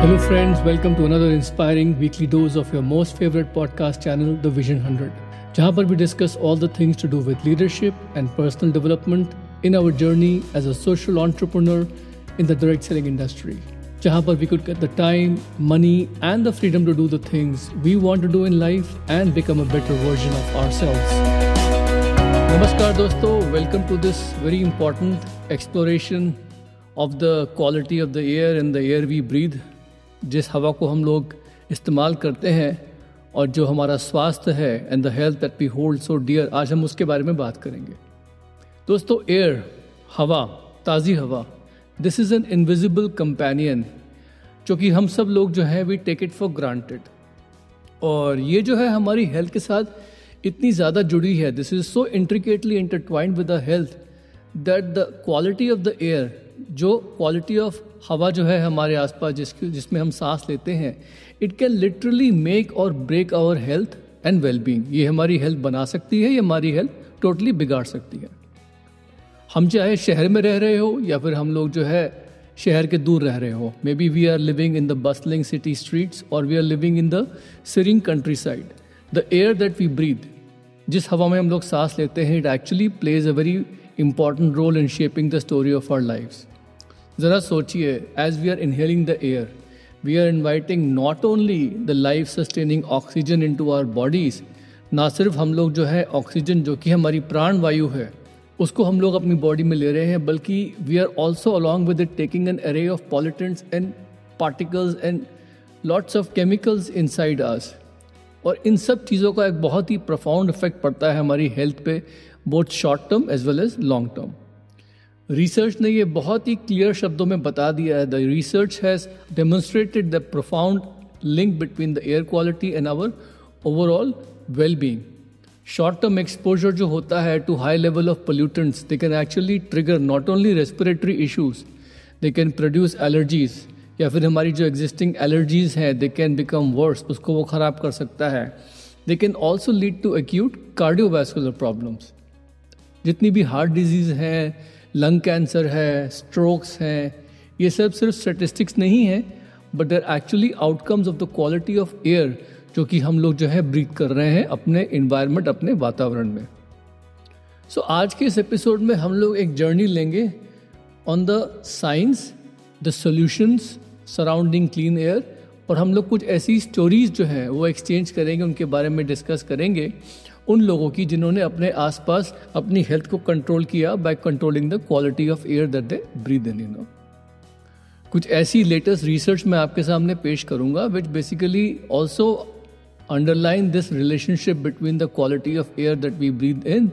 Hello, friends. Welcome to another inspiring weekly dose of your most favorite podcast channel, The Vision 100, जहां पर we discuss all the things to do with leadership and personal development in our journey as a social entrepreneur in the direct selling industry. जहां पर we could get the time, money, and the freedom to do the things we want to do in life and become a better version of ourselves. Namaskar, dosto. Welcome to this very important exploration of the quality of the air and the air we breathe. जिस हवा को हम लोग इस्तेमाल करते हैं और जो हमारा स्वास्थ्य है and the health that we hold so dear आज हम उसके बारे में बात करेंगे। दोस्तों एयर हवा, ताज़ी हवा this is an invisible companion जो कि हम सब लोग जो है we take it for granted और ये जो है हमारी हेल्थ के साथ इतनी ज़्यादा जुड़ी है। This is so intricately intertwined with the health that the quality of the air जो क्वालिटी ऑफ़ हवा जो है हमारे आसपास जिसकी जिसमें हम सांस लेते हैं इट कैन लिटरली मेक और break our health and wellbeing ये हमारी हेल्थ बना सकती है, ये हमारी हेल्थ टोटली बिगाड़ सकती है। हम चाहे शहर में रह रहे हो या फिर हम लोग जो है शहर के दूर रह रहे हो। Maybe we are living in the bustling city streets और we are living in the serene countryside the air that we breathe जिस हवा में हम लोग सांस लेते हैं it actually plays a very important role in shaping the story of our lives ज़रा सोचिए as we are inhaling the air we are inviting not only the life sustaining oxygen into our bodies ना सिर्फ़ हम लोग जो है oxygen जो कि हमारी प्राण वायु है, उसको हम लोग अपनी बॉडी में ले रहे हैं, बल्कि we are also along with it taking an array of pollutants and particles and lots of chemicals inside us और इन सब चीज़ों का एक बहुत ही प्रफाउंड इफ़ेक्ट पड़ता है हमारी हेल्थ पे both short term as well as long term research ने ये बहुत ही क्लियर शब्दों में बता दिया है। The research has demonstrated the profound link between the air quality and our overall well being short term exposure जो होता है to high level of pollutants they can actually trigger not only respiratory issues they can produce allergies या फिर हमारी जो existing allergies हैं they can become verse उसको वो ख़राब कर सकता है। They can also lead to acute cardiovascular problems जितनी भी हार्ट डिज़ीज़ हैं लंग कैंसर है स्ट्रोक्स हैं ये सब सिर्फ़ स्टेटिस्टिक्स नहीं है but they're actually outcomes of the quality of air जो कि हम लोग जो है ब्रीथ कर रहे हैं अपने इन्वायरमेंट अपने वातावरण में। सो so, आज के इस एपिसोड में हम लोग एक जर्नी लेंगे on the science the solutions surrounding clean air और हम लोग कुछ ऐसी स्टोरीज जो हैं वो एक्सचेंज करेंगे उनके बारे में डिस्कस करेंगे। उन लोगों की जिन्होंने अपने आसपास अपनी हेल्थ को कंट्रोल किया by controlling the quality of air that they breathe in you know कुछ ऐसी लेटेस्ट रिसर्च मैं आपके सामने पेश करूँगा which basically also underline this relationship between the quality of air that we breathe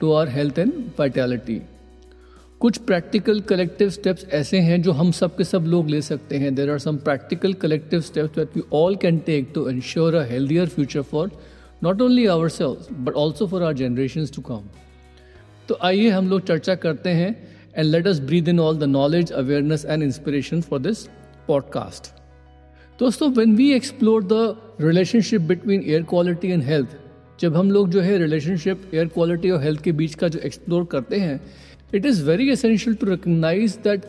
into our health and vitality कुछ practical collective steps ऐसे हैं जो हम सब के सब लोग ले सकते हैं. There are some practical collective steps that we all can take to ensure a healthier future for not only ourselves but also for our generation to come तो आइए हम लोग चर्चा करते हैं and let us breathe in all the knowledge awareness and inspiration for this podcast दोस्तों when we explore the relationship between air quality and health जब हम लोग जो है रिलेशनशिप एयर क्वालिटी और हेल्थ के बीच का जो एक्सप्लोर करते हैं it is very essential to recognize that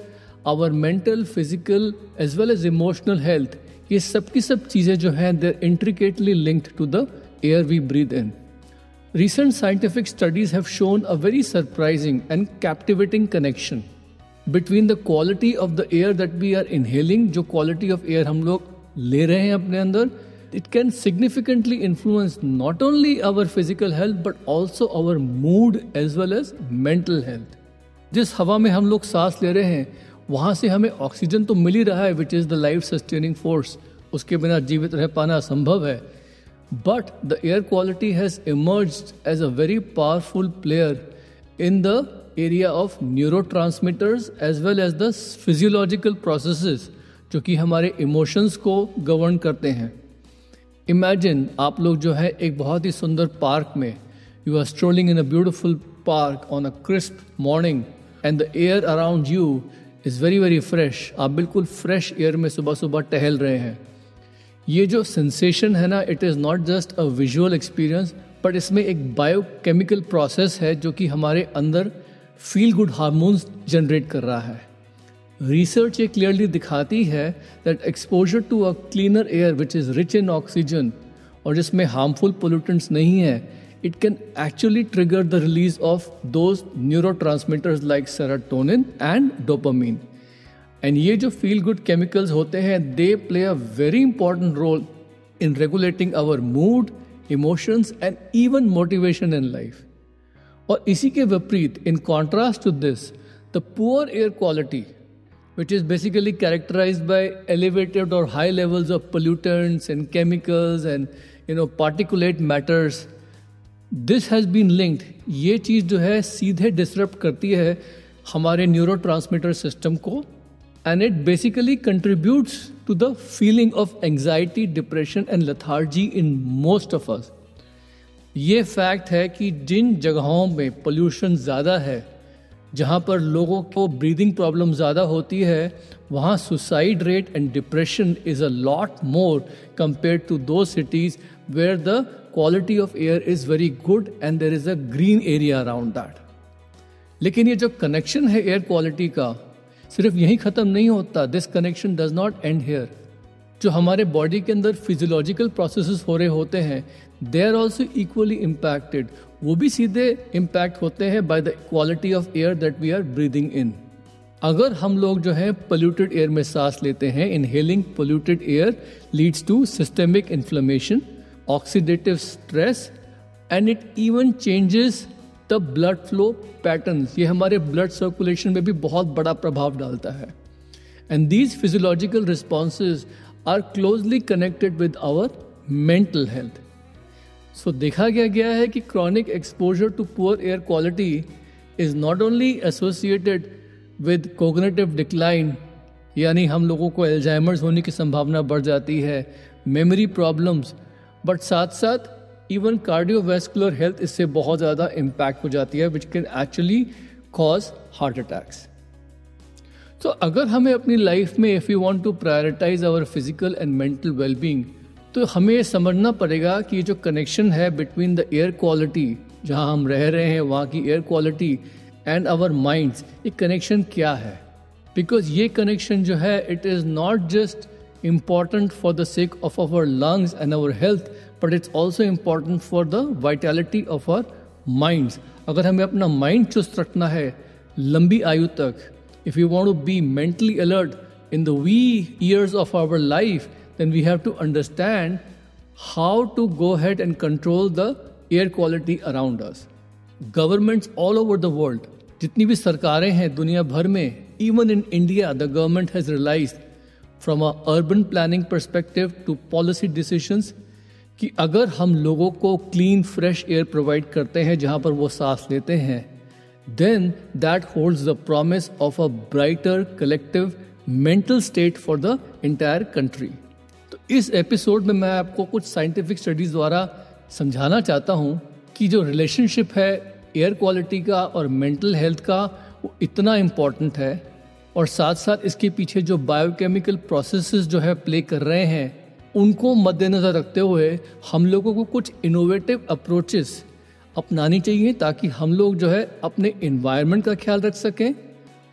our mental physical as well as emotional health ये सब की सब चीज़ें जो हैं they're intricately linked to the air we breathe in. Recent scientific studies have shown a very surprising and captivating connection between the quality of the air that we are inhaling, जो quality of air हम लोग ले रहे हैं अपने अंदर it can significantly influence not only our physical health but also our mood as well as mental health. जिस हवा में हम लोग सांस ले रहे हैं वहाँ से हमें ऑक्सीजन तो मिल ही रहा है which is the life sustaining force उसके बिना जीवित रह पाना असंभव है But the air quality has emerged as a very powerful player in the area of neurotransmitters as well as the physiological processes, जो कि हमारे इमोशंस को गवर्न करते हैं। इमेजिन आप लोग जो है एक बहुत ही सुंदर पार्क में you are strolling in a beautiful park on a crisp morning and the air around you is very very fresh आप बिल्कुल फ्रेश एयर में सुबह सुबह टहल रहे हैं। ये जो सेंसेशन है ना it is not just a visual experience but इसमें एक बायोकेमिकल प्रोसेस है जो कि हमारे अंदर फील गुड हार्मोन्स जनरेट कर रहा है। रिसर्च ये क्लियरली दिखाती है that exposure to a cleaner air which is rich in oxygen और जिसमें हार्मफुल पोल्यूटेंट्स नहीं है it can actually trigger the release of those neurotransmitters like serotonin and dopamine and ये जो फील गुड केमिकल्स होते हैं they play a very important role in regulating our mood emotions and even motivation in life और इसी के विपरीत in contrast to this the poor air quality which is basically characterize by elevated और high levels of pollutants and chemicals and you know particulate matters this has been linked ये चीज़ जो है, सीधे डिस्टर्ब करती है हमारे न्यूरो ट्रांसमीटर सिस्टम को and it basically contributes to the feeling of anxiety, depression and lethargy in most of us. ये फैक्ट है कि जिन जगहों में पोल्यूशन ज़्यादा है जहाँ पर लोगों को ब्रीदिंग प्रॉब्लम ज़्यादा होती है वहाँ suicide rate and depression is a lot more compare to those cities where the quality of air is very good and there is a green area around that लेकिन ये जो कनेक्शन है air quality का सिर्फ़ यही ख़त्म नहीं होता। This connection does not end here जो हमारे बॉडी के अंदर फिजियोलॉजिकल प्रोसेस हो रहे होते हैं they are also equally impacted वो भी सीधे इम्पैक्ट होते हैं by the quality of air that we are breathing in अगर हम लोग जो है पोल्यूटेड एयर में सांस लेते हैं inhaling polluted air leads to systemic inflammation oxidative stress and it even changes the blood flow pattern ये हमारे ब्लड सर्कुलेशन में भी बहुत बड़ा प्रभाव डालता है। And these physiological responses are closely connected with our mental health so देखा गया गया है कि chronic exposure to poor air quality is not only associated with cognitive decline यानी हम लोगों को एल्जाइमर्स होने की संभावना बढ़ जाती है मेमोरी प्रॉब्लम्स बट साथ साथ इवन कार्डियोवेस्कुलर हेल्थ इससे बहुत ज़्यादा इम्पैक्ट हो जाती है which can actually cause heart attacks तो अगर हमें अपनी लाइफ में if you want to prioritize our physical and mental wellbeing तो हमें समझना पड़ेगा कि जो कनेक्शन है बिटवीन द एयर क्वालिटी जहाँ हम रह रहे हैं, वहाँ की air quality and our minds ये कनेक्शन क्या है? बिकॉज़ ये कनेक्शन जो है it is not just important for the sake of our lungs and our health but it's also important for the vitality of our minds अगर हमें अपना mind चुस्त रखना है लंबी आयु तक if you want to be mentally alert in the we years of our life then we have to understand how to go ahead and control the air quality around us governments all over the world जितनी भी सरकारें हैं दुनिया भर में even in India the government has realise from a urban planning perspective to policy decisions कि अगर हम लोगों को क्लीन फ्रेश एयर प्रोवाइड करते हैं, जहाँ पर वो सांस लेते हैं then that holds the promise of a brighter collective mental state for the entire country तो इस एपिसोड में मैं आपको कुछ साइंटिफिक स्टडीज़ द्वारा समझाना चाहता हूँ कि जो रिलेशनशिप है एयर क्वालिटी का और मेंटल हेल्थ का, वो इतना इंपॉर्टेंट है। और साथ साथ इसके पीछे जो बायोकेमिकल प्रोसेसेस जो है प्ले कर रहे हैं उनको मद्देनज़र रखते हुए हम लोगों को कुछ इनोवेटिव अप्रोचेस अपनानी चाहिए ताकि हम लोग जो है अपने इन्वायरमेंट का ख्याल रख सकें,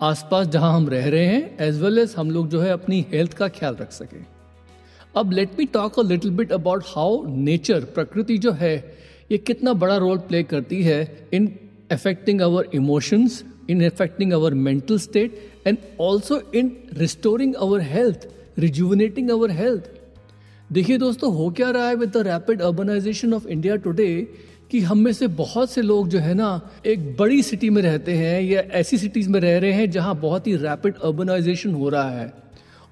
आसपास जहाँ हम रह रहे हैं एज वेल एज हम लोग जो है अपनी हेल्थ का ख्याल रख सकें। अब let me talk a little bit about how nature प्रकृति जो है, ये कितना बड़ा रोल प्ले करती है in affecting our emotions in affecting our mental state and also in restoring our health rejuvenating our health देखिए दोस्तों, हो क्या रहा है with the rapid urbanization of India today कि हम में से बहुत से लोग जो है ना, एक बड़ी सिटी में रहते हैं या ऐसी सिटीज़ में रह रहे हैं जहाँ बहुत ही रैपिड अर्बनाइजेशन हो रहा है।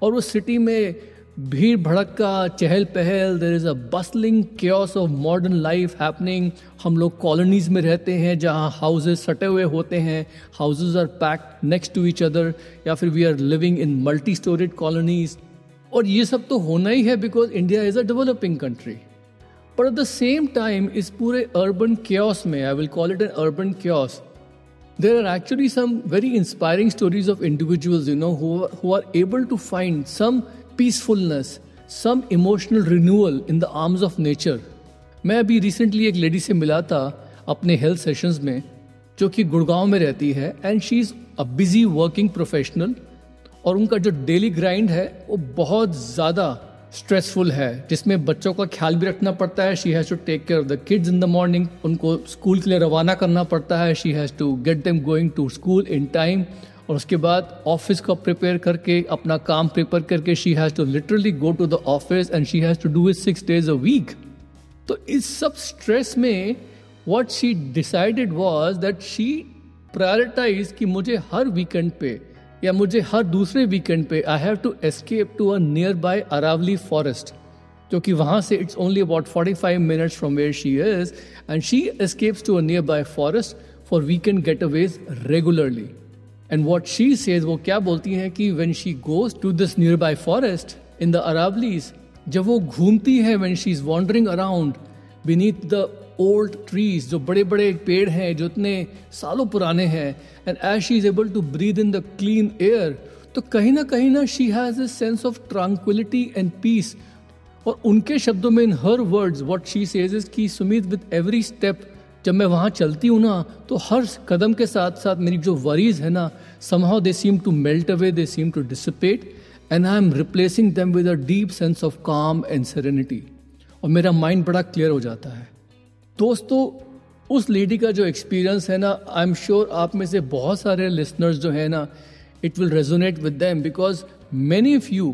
और उस सिटी में भीड़ भड़क का चहल पहल there is a bustling chaos of modern life happening हम लोग कॉलोनीज में रहते हैं जहाँ हाउसेज सटे हुए होते हैं houses are packed next to each other या फिर we are living in multi storeyed colonies और ये सब तो होना ही है because India is a developing country पर एट द सेम टाइम इस पूरे अर्बन क्योस में I will call it an urban chaos there are actually some very inspiring stories of individual you know who are able to find some peacefulness some emotional renewal in the arms of nature मैं अभी recently एक lady से मिला था अपने health sessions में, जो कि गुड़गांव में रहती है and she is a busy working professional और उनका जो डेली ग्राइंड है, वो बहुत ज़्यादा स्ट्रेसफुल है, जिसमें बच्चों का ख्याल भी रखना पड़ता है। She has to take care of the kids in the morning उनको स्कूल के लिए रवाना करना पड़ता है। She has to get them going to school in time और उसके बाद ऑफ़िस का प्रिपेयर करके, अपना काम प्रिपेयर करके she has to literally go to the office and she has to do it six days a week तो इस सब स्ट्रेस में what she decided was that she prioritize कि मुझे हर वीकेंड पे या मुझे हर दूसरे वीकेंड पे I have to escape to a nearby Aravalli forest क्योंकि वहाँ से it's only about 45 minutes from where she is and she escapes to a nearby forest for weekend getaways regularly and what she says वो क्या बोलती हैं कि when she goes to this nearby forest in the Aravallis जब वो घूमती है when she is wandering around beneath the old trees जो बड़े बड़े पेड़ हैं, जो इतने सालों पुराने हैं and as she is able to breathe in the clean air तो कहीं ना कहीं ना she has a sense of tranquility and peace और उनके शब्दों में in her words what she says is की, सुमित विद एवरी स्टेप जब मैं वहाँ चलती हूँ ना तो हर कदम के साथ साथ मेरी जो वरीज है ना somehow they seem to melt away they seem to dissipate and I am replacing them with a deep sense of calm and serenity और मेरा माइंड बड़ा क्लियर हो जाता है। दोस्तों, उस लेडी का जो एक्सपीरियंस है ना आई एम श्योर आप में से बहुत सारे लिसनर्स जो है ना it will resonate with them because many of you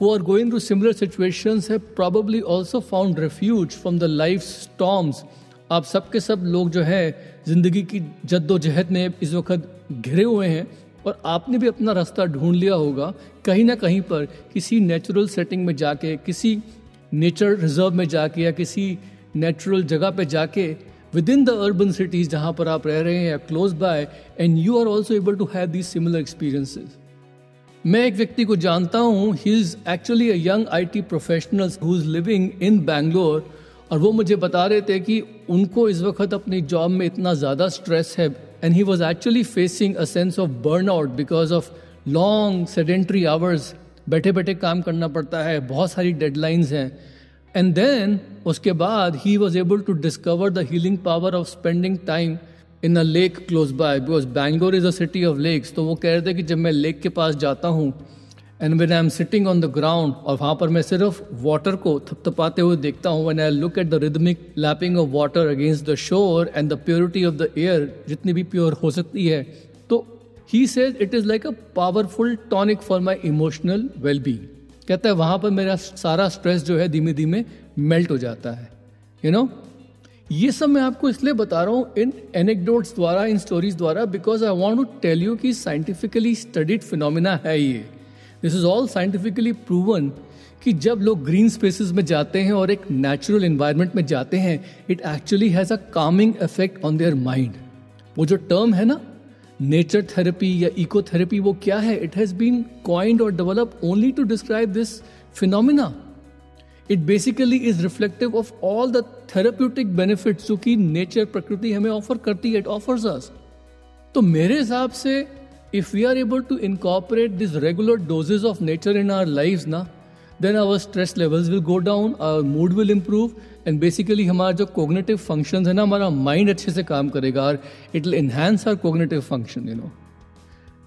who are going to similar situations have probably also found refuge from the life storms. आप सबके सब लोग जो है, ज़िंदगी की जद्दोजहद में इस वक्त घिरे हुए हैं और आपने भी अपना रास्ता ढूंढ लिया होगा, कहीं ना कहीं पर किसी नेचुरल सेटिंग में जाके, किसी नेचर रिज़र्व में जाके या किसी नेचुरल जगह पे जाके within the urban cities जहाँ पर आप रह रहे हैं या close by and you are also able to have these similar experiences मैं एक व्यक्ति को जानता हूँ he is actually a young I T professional who is living in Bangalore और वो मुझे बता रहे थे कि उनको इस वक्त अपनी जॉब में इतना ज़्यादा स्ट्रेस है and he was actually facing a sense of burn out because of long sedentary hours बैठे बैठे काम करना पड़ता है, बहुत सारी डेडलाइंस हैं। एंड देन उसके बाद he was able to discover the healing power of spending time in a lake close by because Bangalore is a city of lakes तो वो कह रहे थे कि जब मैं लेक के पास जाता हूँ and when I am sitting on the ground और वहाँ पर मैं सिर्फ़ वाटर को थपथपाते हुए देखता हूँ when I look at the rhythmic lapping of water against the shore and the purity of the air जितनी भी प्योर हो सकती है तो he says it is like a powerful tonic for my emotional wellbeing कहता है, वहाँ पर मेरा सारा स्ट्रेस जो है धीमे धीमे मेल्ट हो जाता है. You you know know? ये सब मैं आपको इसलिए बता रहा हूँ इन एनेक्डोट्स द्वारा, इन स्टोरीज द्वारा because I want to tell you कि साइंटिफिकली स्टडीड फिनोमिना है ये। This is all scientifically proven कि जब लोग ग्रीन स्पेसिस में जाते हैं और एक नेचुरल इन्वायरमेंट में जाते हैं it actually has a calming effect on their mind वो जो टर्म है ना नेचर थेरेपी या इको थेरेपी, वो क्या है? इट हैज़ बीन कॉइंड और develop only to describe this phenomena it basically is reflective of all the therapeutic benefit जो कि नेचर प्रकृति हमें ऑफ़र करती है इट ऑफर्स अस तो मेरे हिसाब से if we are able to incorporate this regular doses of nature in our life ना then our stress levels will go down our mood will improve and basically हमारा जो कोग्नेटिव फ़ंक्शन है ना, हमारा माइंड अच्छे से काम करेगा और it will enhance our cognitive function you know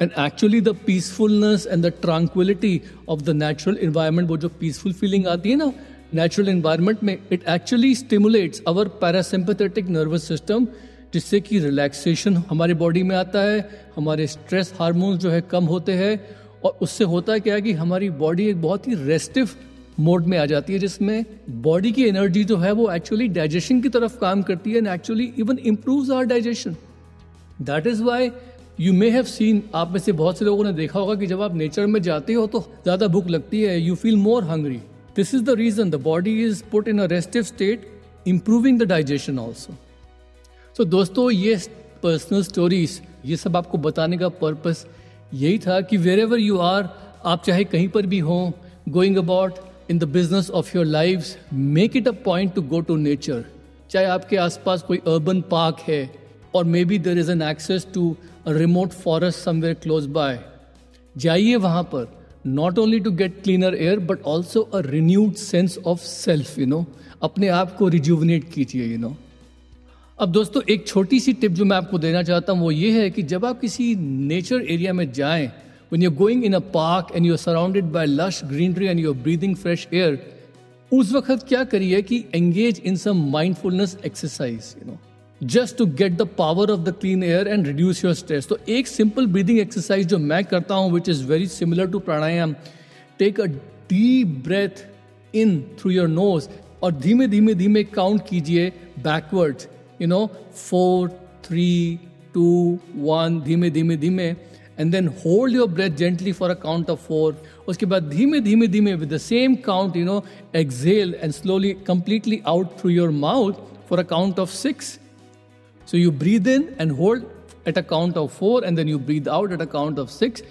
and actually the peacefulness and the tranquility of the natural environment वो जो पीसफुल फीलिंग आती है ना नेचुरल इन्वायरमेंट में it actually stimulates our parasympathetic nervous system जिससे कि रिलैक्सेशन हमारे body में आता है, हमारे स्ट्रेस हार्मोन्स जो है कम होते हैं और उससे होता क्या है कि हमारी बॉडी एक बहुत ही रेस्टिव मोड में आ जाती है, जिसमें बॉडी की एनर्जी जो है वो एक्चुअली डाइजेशन की तरफ़ काम करती है and actually even improve our digestion that is why you may have seen आप में से बहुत से लोगों ने देखा होगा कि जब आप नेचर में जाते हो तो ज़्यादा भूख लगती है you feel more hungry this is the reason the body is put in a restive state improving the digestion also so दोस्तों, ये पर्सनल स्टोरीज ये सब आपको बताने का पर्पस यही था कि वेर एवर यू आर आप चाहे कहीं पर भी हों going about in the business of your life make it a point to go to nature चाहे आपके आसपास कोई अर्बन पार्क है और may be there is an access to remote forest somewhere close by जाइए वहाँ पर not only to get cleaner air but also a renewed sense of self you know अपने आप को रिज्यूवनेट कीजिए यू नो अब दोस्तों, एक छोटी सी टिप जो मैं आपको देना चाहता हूँ, वो ये है कि जब आप किसी नेचर एरिया में जाएँ, when you're going in a park and you're surrounded by lush greenery and you're breathing fresh air, उस वक्त क्या करिए कि engage in some mindfulness exercise you know just to get the power of the clean air and reduce your stress तो एक simple breathing exercise जो मैं करता हूँ which is very similar to pranayama take a deep breath in through your nose और धीमे धीमे धीमे काउंट कीजिए backwards you know four three two one धीमे धीमे धीमे and then hold your breath gently for a count of four उसके बाद धीमे धीमे धीमे with the same count you know exhale and slowly completely out through your mouth for a count of six so you breathe in and hold at a count of four and then you breathe out at a count of six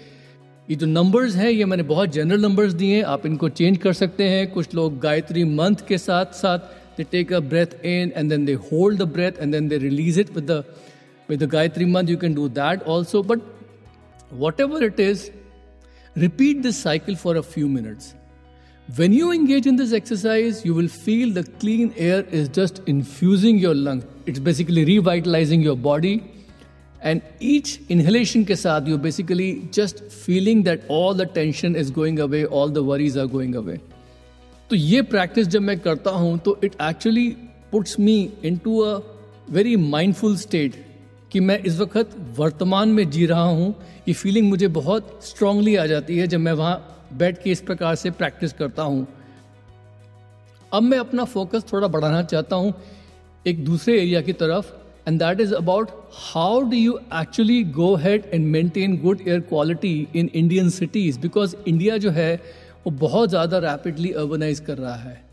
ये जो numbers हैं, ये मैंने बहुत general numbers दिए हैं, आप इनको चेंज कर सकते हैं, कुछ लोग गायत्री मंथ के साथ साथ they take a breath in and then they hold the breath and then they release it with the with the Gayatri Mantra. You can do that also. But whatever it is, repeat this cycle for a few minutes. When you engage in this exercise, you will feel the clean air is just infusing your lungs. It's basically revitalizing your body. And each inhalation ke saath, you're basically just feeling that all the tension is going away, all the worries are going away. तो ये practice जब मैं करता हूँ तो it actually puts me into a very mindful state कि मैं इस वक्त वर्तमान में जी रहा हूँ। ये फीलिंग मुझे बहुत स्ट्रांगली आ जाती है जब मैं वहाँ बैठ के इस प्रकार से प्रैक्टिस करता हूँ। अब मैं अपना फोकस थोड़ा बढ़ाना चाहता हूँ एक दूसरे एरिया की तरफ़ and that is about how do you actually go ahead and maintain good air quality in Indian cities because India जो है वो बहुत ज़्यादा रैपिडली अर्बनाइज कर रहा है।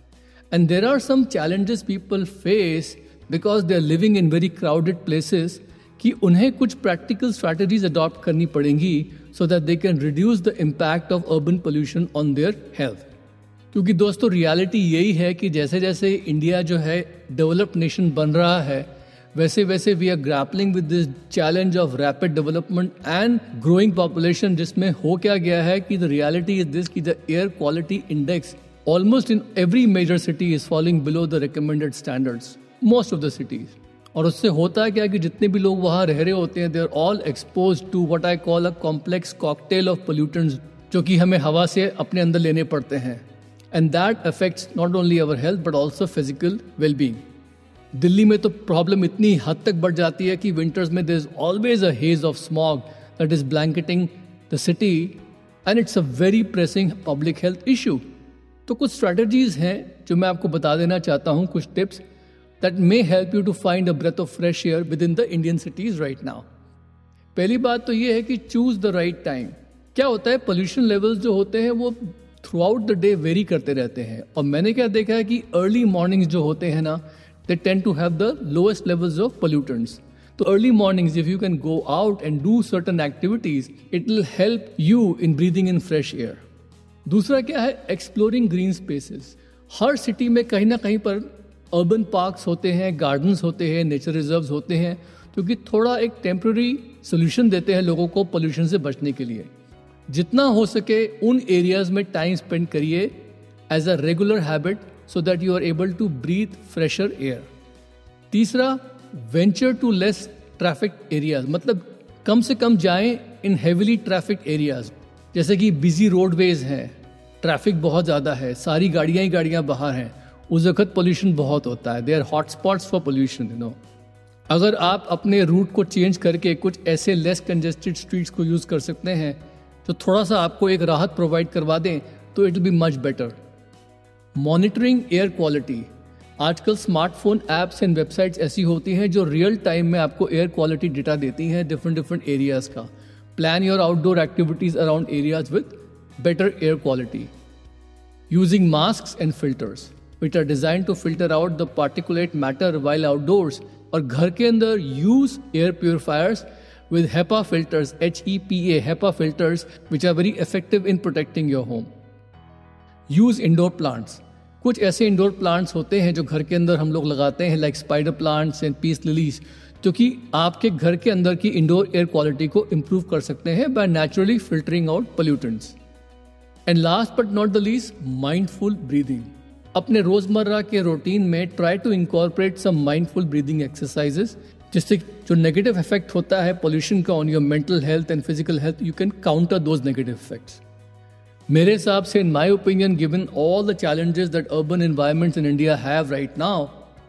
And there are some challenges people face because they are living in very crowded places कि उन्हें कुछ प्रैक्टिकल स्ट्रैटेजीज अडॉप्ट करनी पड़ेंगी so that they can reduce the impact of urban pollution on their health क्योंकि दोस्तों reality यही है कि जैसे जैसे इंडिया जो है डेवलप्ड नेशन बन रहा है वैसे वैसे we are grappling with this challenge of rapid development and growing population जिसमें हो क्या गया है कि द रियलिटी इज़ दिस की the air quality index almost in every major city is following below the recommended standards most of the cities और उससे होता है क्या कि जितने भी लोग वहाँ रह रहे होते हैं they are all expose to what I call a complex cocktail of pollutants जो कि हमें हवा से अपने अंदर लेने पड़ते हैं. And that affects not only our health but also physical wellbeing Delhi में तो प्रॉब्लम इतनी हद तक बढ़ जाती है कि विंटर्स में there is always a haze of smog that is blanketing the city and it's a very pressing public health issue तो कुछ स्ट्रैटेजीज हैं जो मैं आपको बता देना चाहता हूँ, कुछ tips that may help you to find a breath of fresh air within the Indian cities right now पहली बात तो ये है कि चूज़ द राइट टाइम क्या होता है पोल्यूशन लेवल्स जो होते हैं वो throughout the day very करते रहते हैं। और मैंने क्या देखा है कि अर्ली मॉर्निंग्स जो होते हैं ना they tend to have the lowest levels of pollutants तो early mornings if you can go out and do certain activities it will help you in breathing in fresh air दूसरा क्या है? Exploring green spaces हर city में कहीं ना कहीं पर अर्बन पार्क्स होते हैं गार्डन्स होते हैं नेचर रिजर्व्स होते हैं, जो कि थोड़ा एक टेम्प्रेरी सोल्यूशन देते हैं लोगों को पोल्यूशन से बचने के लिए। जितना हो सके उन एरियाज़ में टाइम स्पेंड करिए as a regular habit so that you are able to breathe fresher air तीसरा venture to less traffic areas मतलब कम से कम जाएँ इन हेविली ट्रैफ़िक एरियाज़ जैसे कि बिज़ी रोडवेज़ हैं ट्रैफ़िक बहुत ज़्यादा है, सारी गाड़ियाँ ही गाड़ियाँ बाहर हैं, उस वक्त पोल्यूशन बहुत होता है. They are hotspots for pollution you know अगर आप अपने रूट को चेंज करके कुछ ऐसे लेस कंजेस्टेड स्ट्रीट्स को यूज़ कर सकते हैं जो थोड़ा सा आपको एक राहत प्रोवाइड करवा दें तो it will be much better monitoring air quality. आजकल स्मार्टफ़ोन एप्स एंड वेबसाइट्स ऐसी होती हैं जो रियल टाइम में आपको एयर क्वालिटी डेटा देती हैं डिफरेंट डिफरेंट एरियाज़ का। Plan your outdoor activities around areas with better air quality using mask and filters which are design to filter out the particulate matter while outdoors और घर के अंदर use air purifiers with HEPA filters H E P A filters which are very effective in protecting your home use indoor plants कुछ ऐसे indoor plants होते हैं जो घर के अंदर हम लोग लगाते हैं like spider plants and peace lilies जो कि आपके घर के अंदर की इंडोर एयर क्वालिटी को इम्प्रूव कर सकते हैं by naturally filtering out pollutants and last but not the least mindful breathing अपने रोज़मर्रा के रूटीन में try to incorporate some mindful breathing exercises जिससे जो नेगेटिव इफ़ेक्ट होता है पोल्यूशन का on your mental health and physical health you can counter those negative effects मेरे हिसाब से in my opinion given all the challenges that urban environments in India have right now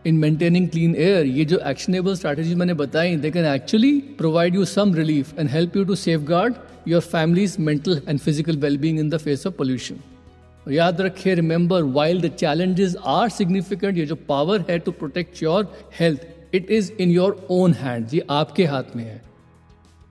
in maintaining clean air ये जो actionable strategy मैंने बताई they can actually provide you some relief and help you to safeguard your families mental and physical wellbeing in the face of pollution याद रखिए remember while the challenges are significant ये जो power है to protect your health it is in your own hand ये आपके हाथ में है।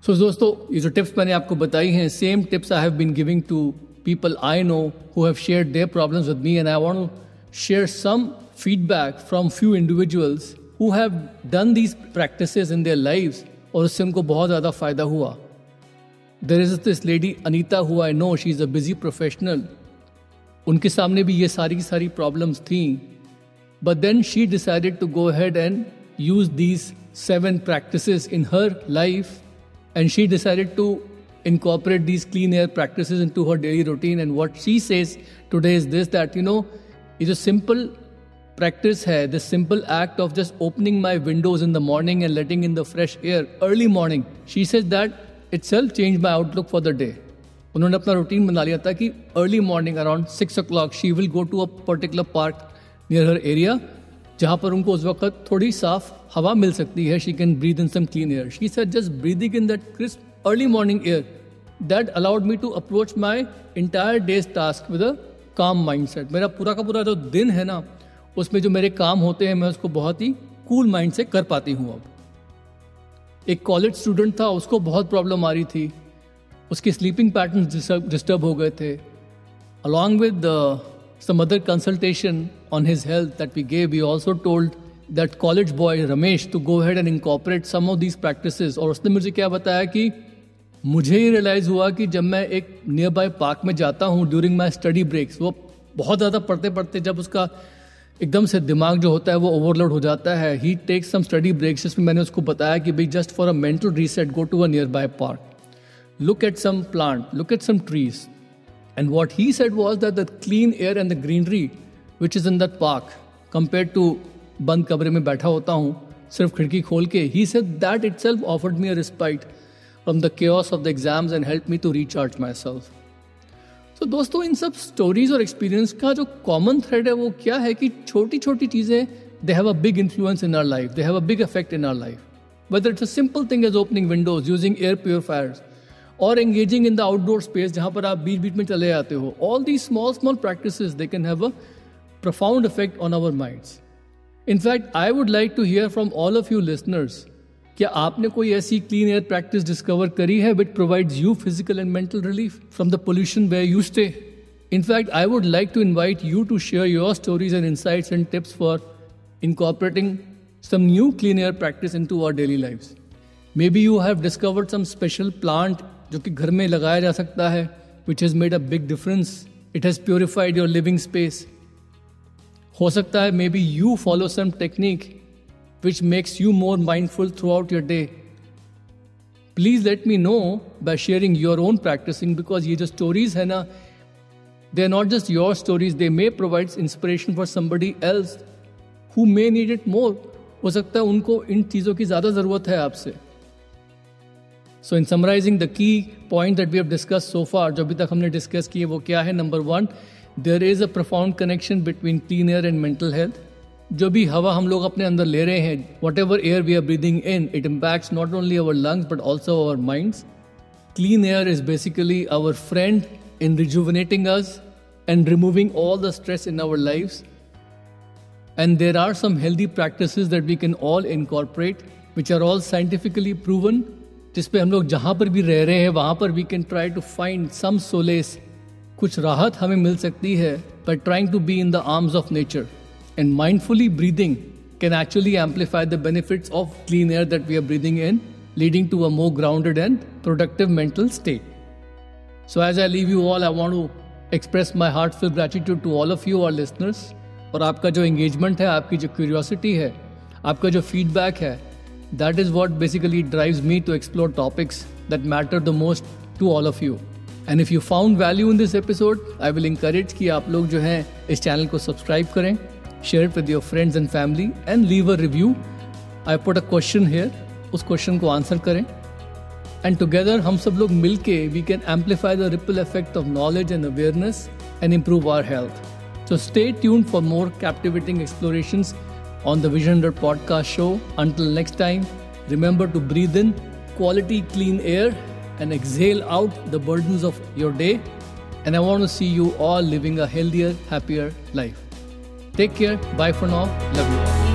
सो so, दोस्तों ये जो टिप्स मैंने आपको बताई हैं same tips I have been giving to people I know who have shared their problems with me, and I want to share some feedback from few individuals who have done these practices in their lives और उससे उनको बहुत ज़्यादा फ़ायदा हुआ there is this lady Anita who I know she is a busy professional उनके सामने भी ये सारी की सारी प्रॉब्लम्स थी but then she decided to go ahead and use these seven practices in her life and she decided to incorporate these clean air practices into her daily routine. And what she says today is this that, you know, it's a simple practice hai, this simple act of just opening my windows in the morning and letting in the fresh air early morning. She says that itself changed my outlook for the day. उन्होंने अपना routine बना लिया था कि early morning around six o'clock she will go to a particular park near her area जहाँ पर उनको उस वक्त थोड़ी साफ हवा मिल सकती है she can breathe in some clean air she said just breathing in that crisp early morning air that allowed me to approach my entire day's task with a calm mindset मेरा पूरा का पूरा जो दिन है ना उसमें जो मेरे काम होते हैं मैं उसको बहुत ही कूल माइंड से कर पाती हूँ अब एक कॉलेज स्टूडेंट था उसको बहुत प्रॉब्लम आ रही थी उसके स्लीपिंग पैटर्न डिस्टर्ब हो गए थे along with some other consultation on his health that we gave, we also told that college boy Ramesh to go ahead and incorporate some of these practices. और उसने मुझे क्या बताया कि मुझे ये रियलाइज़ हुआ कि जब मैं एक नियर बाय पार्क में जाता हूँ ड्यूरिंग माई स्टडी ब्रेक्स वो बहुत ज़्यादा पढ़ते पढ़ते जब उसका एकदम से दिमाग जो होता है वो ओवरलोड हो जाता है। He take some study breaks जिसमें मैंने उसको बताया कि भाई just for a mental reset go to a nearby park look at some plant look at some trees and what he said was the clean air and the greenery which is in that park compare to बंद कमरे में बैठा होता हूँ, सिर्फ़ खिड़की खोल के ही said that itself offered me a respite from the chaos of the exams and helped me to recharge myself. तो दोस्तों इन सब स्टोरीज और एक्सपीरियंस का जो कॉमन थ्रेड है वो क्या है कि छोटी छोटी चीज़ें they have a big influence in our life they have a big effect in our life whether it's a simple thing as opening windows using air purifiers और engaging in the outdoor space जहाँ पर आप बीच बीच में चले जाते हो all the small small practice they can have a profound effect on our minds. In fact, I would like to hear from all of you listeners क्या आपने कोई ऐसी क्लीन एयर प्रैक्टिस डिस्कवर करी है which provide you physical and mental relief from the pollution where you stay in fact I would like to invite you to share your stories and insights and tips for incorporating some new clean air practice into our daily life maybe you have discovered some special plant जो कि घर में लगाया जा सकता है which has made a big difference it has purified your living space हो सकता है maybe you follow some technique which makes you more mindful throughout your day. Please let me know by sharing your own practicing because ये जो stories है ना they are not just your stories they may provide inspiration for somebody else who may need it more हो सकता है उनको इन चीज़ों की ज़्यादा ज़रूरत है आपसे so in summarizing the key point that we have discuss so far जो अभी तक हमने डिस्कस किए वो क्या है number one there is a profound connection between clean air and mental health जो भी हवा हम लोग अपने अंदर ले रहे हैं whatever air we are breathing in it impacts not only our lungs but also our minds clean air is basically our friend in rejuvenating us and removing all the stress in our life and there are some healthy practice that we can all incorporate which are all scientifically proven जिसपे हम लोग जहाँ पर भी रह रहे हैं, वहाँ पर we can try to find some solace कुछ राहत हमें मिल सकती है but trying to be in the arms of nature And mindfully breathing can actually amplify the benefits of clean air that we are breathing in, leading to a more grounded and productive mental state. So, as I leave you all, I want to express my heartfelt gratitude to all of you, our listeners. और आपका जो engagement है आपकी जो curiosity है आपका जो feedback है that is what basically drives me to explore topics that matter the most to all of you and if you found value in this episode I will encourage कि आप लोग जो हैं इस चैनल को सब्सक्राइब करें share it with your friends and family, and leave a review I put a question here उस question को आंसर करें एंड टुगेदर हम सब लोग मिलके we can amplify the ripple effect of knowledge and awareness and improve our health so stay tune for more captivating explorations on the Vision 100 podcast show. Until next time, remember to breathe in quality clean air and exhale out the burdens of your day. And I want to see you all living a healthier, happier life. Take care. Bye for now. Love you all.